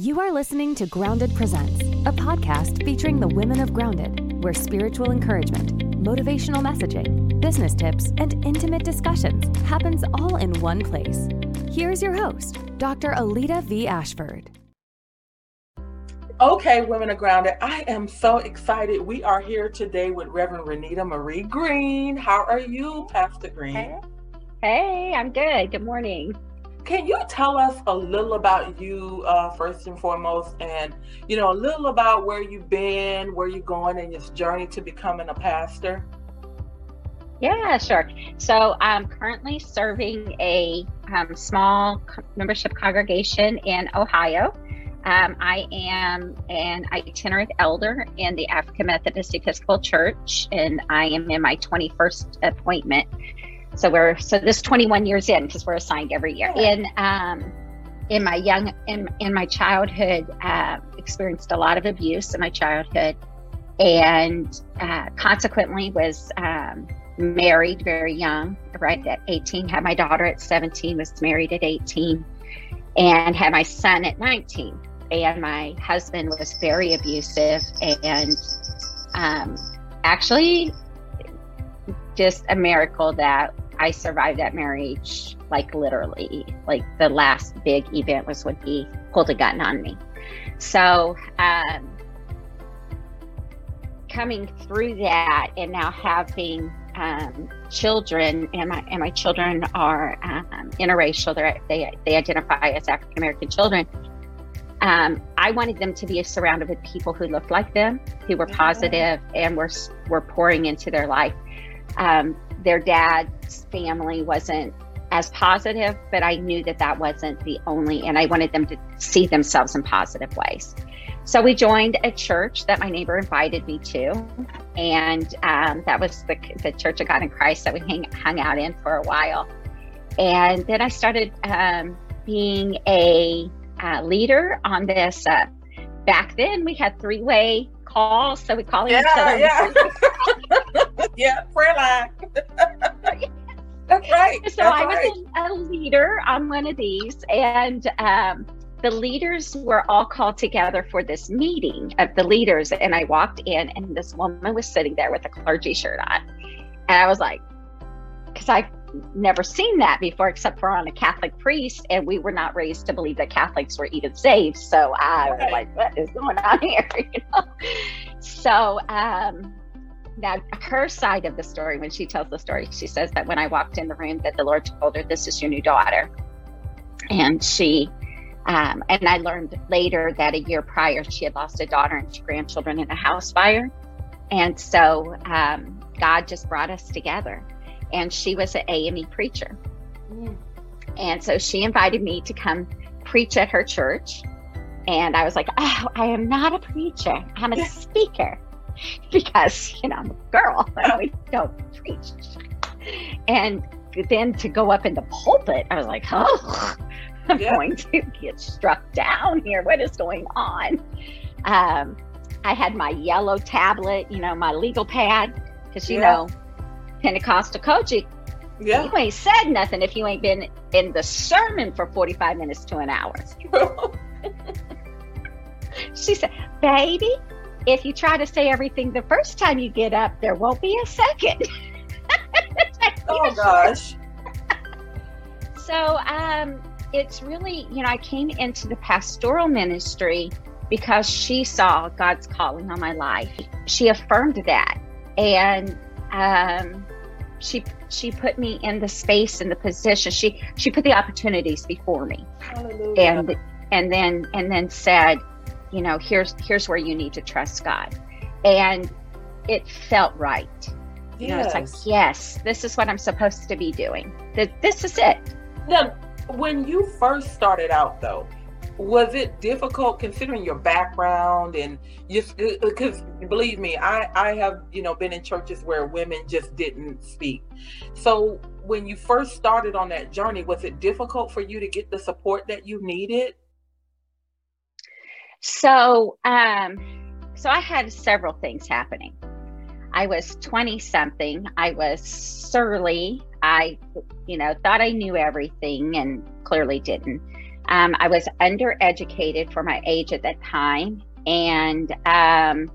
You are listening to Grounded Presents, a podcast featuring the women of Grounded, where spiritual encouragement, motivational messaging, business tips, and intimate discussions happens all in one place. Here's your host, Dr. Alita V. Ashford. Okay, Women of Grounded, I am so excited. We are here today with Reverend Renita Marie Green. How are you, Pastor Green? Hey, hey I'm good. Good morning. Can you tell us a little about you, uh, first and foremost, and you know, a little about where you've been, where you're going, and your journey to becoming a pastor? Yeah, sure. So I'm currently serving a um, small membership congregation in Ohio. Um, I am an itinerant elder in the African Methodist Episcopal Church, and I am in my 21st appointment. So we're so this 21 years in because we're assigned every year. In um, in my young in in my childhood, uh, experienced a lot of abuse in my childhood, and uh, consequently was um, married very young, right at 18. Had my daughter at 17. Was married at 18 and had my son at 19 and my husband was very abusive and um, actually just a miracle that I survived that marriage, like literally. Like the last big event was when he pulled a gun on me. So, um, coming through that and now having um, children, and my and my children are um, interracial. They're, they they identify as African American children. Um, I wanted them to be surrounded with people who looked like them, who were positive and were were pouring into their life. Um, their dad's family wasn't as positive, but I knew that that wasn't the only, and I wanted them to see themselves in positive ways. So we joined a church that my neighbor invited me to, and um, that was the, the Church of God in Christ that we hang, hung out in for a while. And then I started um, being a uh, leader on this. Uh, back then, we had three way calls, so we call yeah, each other. Yeah, yeah, prayer line. That's right. So That's I was right. a leader on one of these, and um, the leaders were all called together for this meeting of the leaders. And I walked in, and this woman was sitting there with a clergy shirt on, and I was like, because I never seen that before except for on a Catholic priest, and we were not raised to believe that Catholics were even saved. So I was like, what is going on here? You know? So um, now her side of the story, when she tells the story, she says that when I walked in the room, that the Lord told her, "This is your new daughter," and she. Um, and I learned later that a year prior, she had lost a daughter and two grandchildren in a house fire. And so um, God just brought us together and she was an AME preacher. Mm. And so she invited me to come preach at her church. And I was like, oh, I am not a preacher, I'm a speaker because, you know, I'm a girl, I don't preach. And then to go up in the pulpit, I was like, oh, I'm yeah. going to get struck down here. What is going on? Um, I had my yellow tablet, you know, my legal pad, because, you yeah. know, Pentecostal coaching, yeah. you ain't said nothing if you ain't been in the sermon for 45 minutes to an hour. she said, Baby, if you try to say everything the first time you get up, there won't be a second. oh, gosh. so, um, it's really, you know, I came into the pastoral ministry because she saw God's calling on my life. She affirmed that. And um, she she put me in the space and the position. She she put the opportunities before me, Hallelujah. and and then and then said, you know, here's here's where you need to trust God, and it felt right. Yes. You know, it's like yes, this is what I'm supposed to be doing. This is it. Now, when you first started out, though, was it difficult considering your background and just because uh, believe me i i have you know been in churches where women just didn't speak. So when you first started on that journey was it difficult for you to get the support that you needed? So um so i had several things happening. I was 20 something i was surly i you know thought i knew everything and clearly didn't Um, I was undereducated for my age at that time, and um,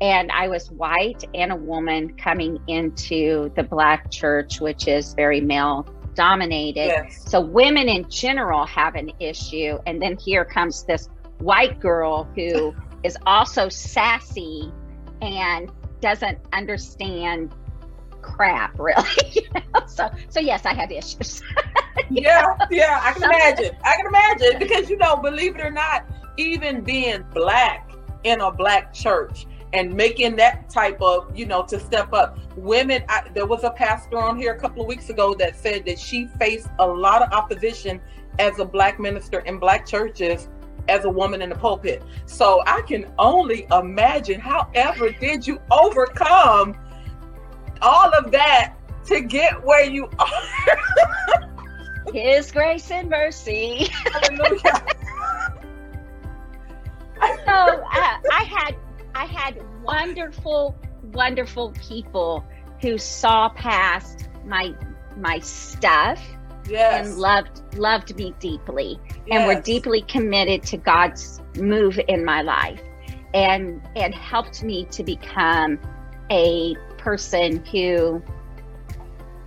and I was white and a woman coming into the black church, which is very male dominated. Yes. So women in general have an issue, and then here comes this white girl who is also sassy and doesn't understand crap really you know? so so yes i had issues. Yeah yeah i can imagine. I can imagine because you know believe it or not even being black in a black church and making that type of you know to step up women I, there was a pastor on here a couple of weeks ago that said that she faced a lot of opposition as a black minister in black churches as a woman in the pulpit. So i can only imagine however did you overcome all of that to get where you are his grace and mercy so uh, i had I had wonderful, wonderful people who saw past my my stuff yes. and loved loved me deeply yes. and were deeply committed to God's move in my life and and helped me to become a person who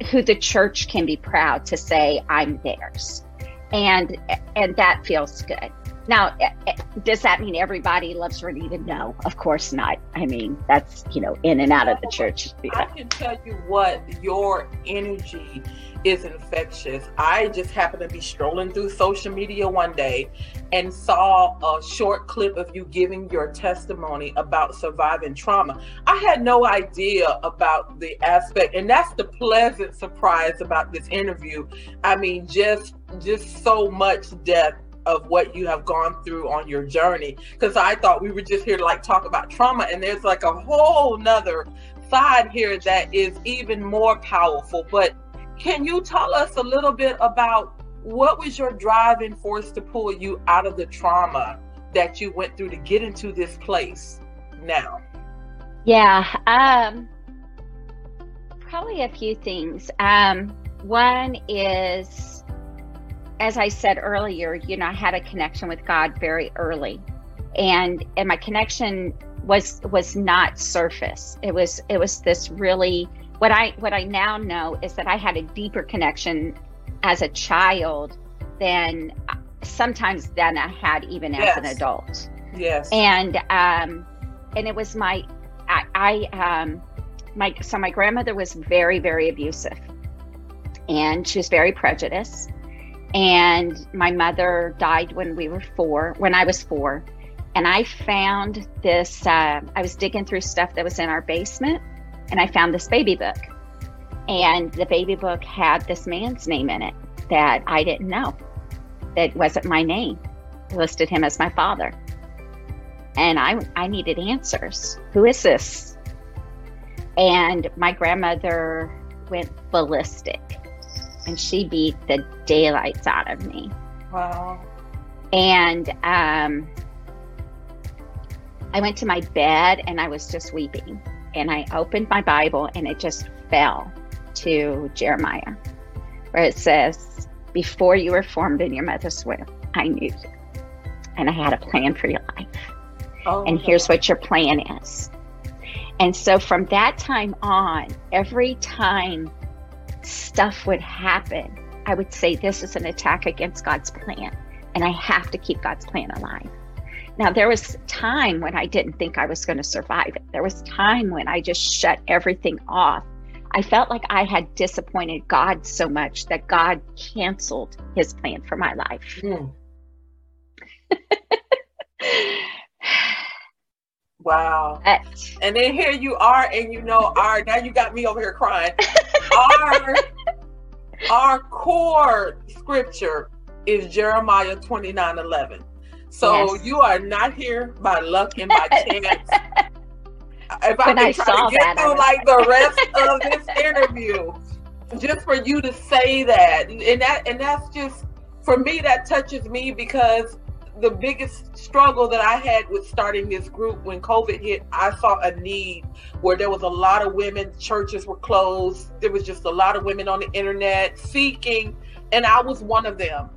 who the church can be proud to say I'm theirs. And and that feels good now, eh, eh, does that mean everybody loves Renita? No, of course not. I mean, that's, you know, in and out of the church. I can tell you what, your energy is infectious. I just happened to be strolling through social media one day and saw a short clip of you giving your testimony about surviving trauma. I had no idea about the aspect, and that's the pleasant surprise about this interview. I mean, just just so much depth of what you have gone through on your journey. Because i thought we were just here to like talk about trauma and there's like a whole nother side here that is even more powerful. But can you tell us a little bit about what was your driving force to pull you out of the trauma that you went through to get into this place now? Yeah um probably a few things. Um one is as I said earlier, you know, I had a connection with God very early. And and my connection was was not surface. It was it was this really what I what I now know is that I had a deeper connection as a child than sometimes than I had even yes. as an adult. Yes. And um and it was my I, I um my so my grandmother was very very abusive and she was very prejudiced and my mother died when we were four, when I was four. And I found this, uh, I was digging through stuff that was in our basement, and I found this baby book. And the baby book had this man's name in it that I didn't know, that wasn't my name. I listed him as my father. And I, I needed answers. Who is this? And my grandmother went ballistic and she beat the daylights out of me. Wow. And um, I went to my bed and I was just weeping. And I opened my Bible and it just fell to Jeremiah, where it says, Before you were formed in your mother's womb, I knew you. And I had a plan for your life. Oh, and here's what your plan is. And so from that time on, every time stuff would happen, I would say this is an attack against God's plan, and I have to keep God's plan alive. Now, there was time when I didn't think I was going to survive it. There was time when I just shut everything off. I felt like I had disappointed God so much that God canceled his plan for my life. Mm. wow. But, and then here you are, and you know, our now you got me over here crying. our our core scripture is Jeremiah 29 11. So yes. you are not here by luck and by chance. if I can I try to get that, through like the rest of this interview, just for you to say that, and that and that's just for me that touches me because the biggest struggle that I had with starting this group when COVID hit, I saw a need where there was a lot of women, churches were closed, there was just a lot of women on the internet seeking, and I was one of them.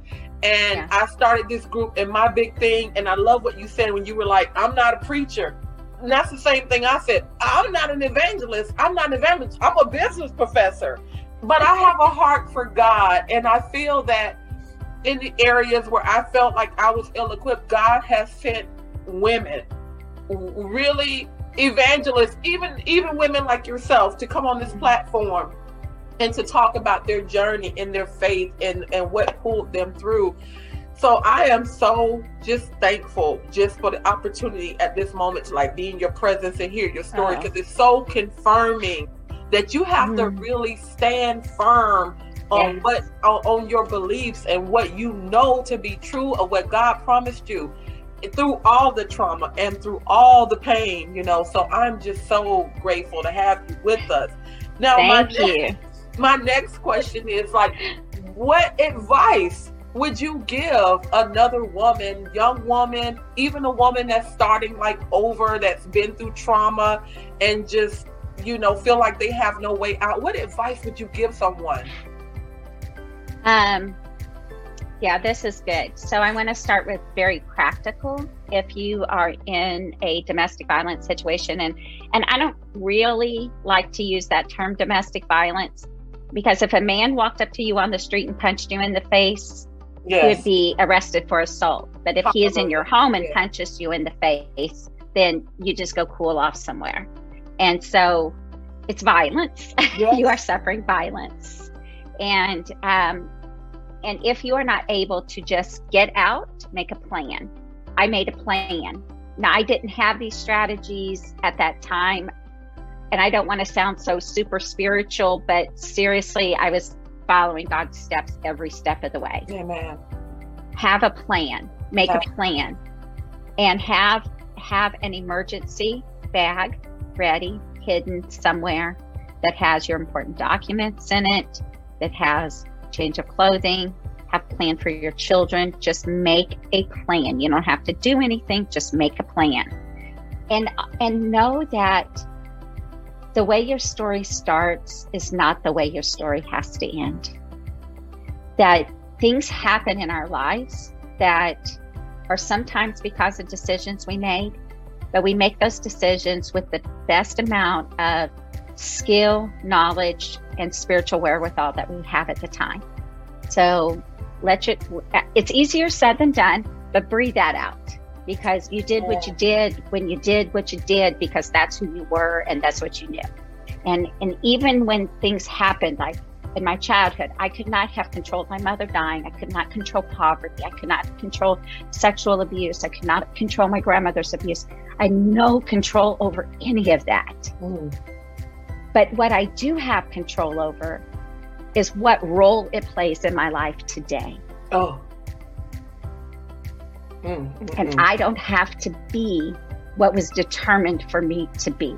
And yeah. I started this group, and my big thing, and I love what you said when you were like, I'm not a preacher. And that's the same thing I said. I'm not an evangelist. I'm not an evangelist. I'm a business professor. But I have a heart for God. And I feel that in the areas where I felt like I was ill equipped, God has sent women, really evangelists, even even women like yourself, to come on this platform and to talk about their journey and their faith and, and what pulled them through. So I am so just thankful just for the opportunity at this moment to like be in your presence and hear your story because uh-huh. it's so confirming that you have mm. to really stand firm on what on, your beliefs and what you know to be true of what God promised you through all the trauma and through all the pain, you know. So I'm just so grateful to have you with us. Now, Thank my you. Next, my next question is like, what advice would you give another woman, young woman, even a woman that's starting like over, that's been through trauma and just, you know, feel like they have no way out? What advice would you give someone? Um, yeah, this is good. So I want to start with very practical. If you are in a domestic violence situation, and and I don't really like to use that term domestic violence because if a man walked up to you on the street and punched you in the face, yes. you would be arrested for assault. But if he is in your home and punches you in the face, then you just go cool off somewhere. And so it's violence. Yes. you are suffering violence. And um, and if you are not able to just get out, make a plan. I made a plan. Now I didn't have these strategies at that time and I don't want to sound so super spiritual, but seriously, I was following God's steps every step of the way. Amen. Have a plan, make okay. a plan, and have have an emergency bag ready, hidden somewhere that has your important documents in it, that has change of clothing, have plan for your children. Just make a plan. You don't have to do anything, just make a plan. And and know that the way your story starts is not the way your story has to end. That things happen in our lives that are sometimes because of decisions we made, but we make those decisions with the best amount of skill, knowledge, and spiritual wherewithal that we have at the time. So let you, it's easier said than done, but breathe that out because you did what you did when you did what you did because that's who you were and that's what you knew. And and even when things happened, like in my childhood, I could not have controlled my mother dying. I could not control poverty. I could not control sexual abuse. I could not control my grandmother's abuse. I had no control over any of that. Mm. But what I do have control over is what role it plays in my life today. Oh. Mm, and I don't have to be what was determined for me to be.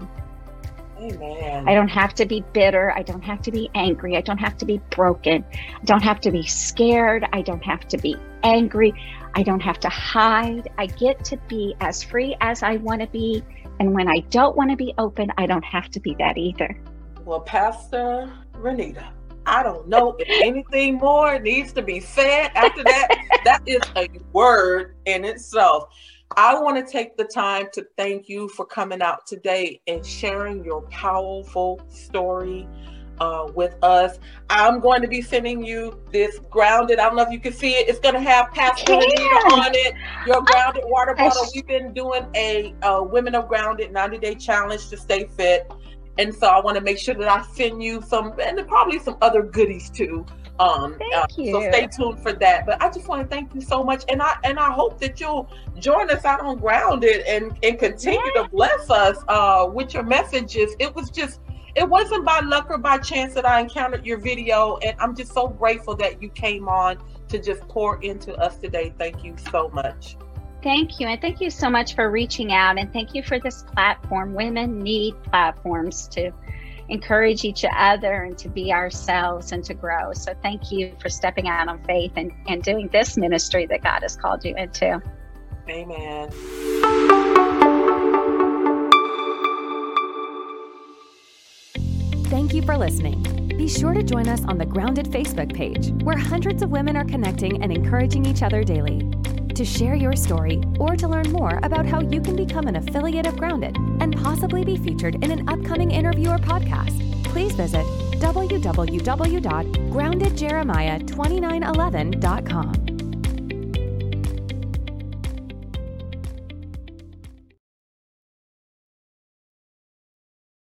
Amen. I don't have to be bitter. I don't have to be angry. I don't have to be broken. I don't have to be scared. I don't have to be angry. I don't have to hide. I get to be as free as I want to be. And when I don't want to be open, I don't have to be that either. Well, Pastor Renita, I don't know if anything more needs to be said after that. that is a word in itself. I want to take the time to thank you for coming out today and sharing your powerful story uh, with us. I'm going to be sending you this grounded. I don't know if you can see it. It's going to have Pastor on it. Your grounded water bottle. We've been doing a, a Women of Grounded 90 day challenge to stay fit. And so I want to make sure that I send you some, and probably some other goodies too. Um, thank uh, you. So stay tuned for that. But I just want to thank you so much, and I and I hope that you'll join us out on Grounded and and continue yeah. to bless us uh, with your messages. It was just. It wasn't by luck or by chance that I encountered your video, and I'm just so grateful that you came on to just pour into us today. Thank you so much. Thank you. And thank you so much for reaching out. And thank you for this platform. Women need platforms to encourage each other and to be ourselves and to grow. So thank you for stepping out on faith and, and doing this ministry that God has called you into. Amen. Thank you for listening. Be sure to join us on the Grounded Facebook page, where hundreds of women are connecting and encouraging each other daily. To share your story or to learn more about how you can become an affiliate of Grounded and possibly be featured in an upcoming interview or podcast, please visit www.groundedjeremiah2911.com.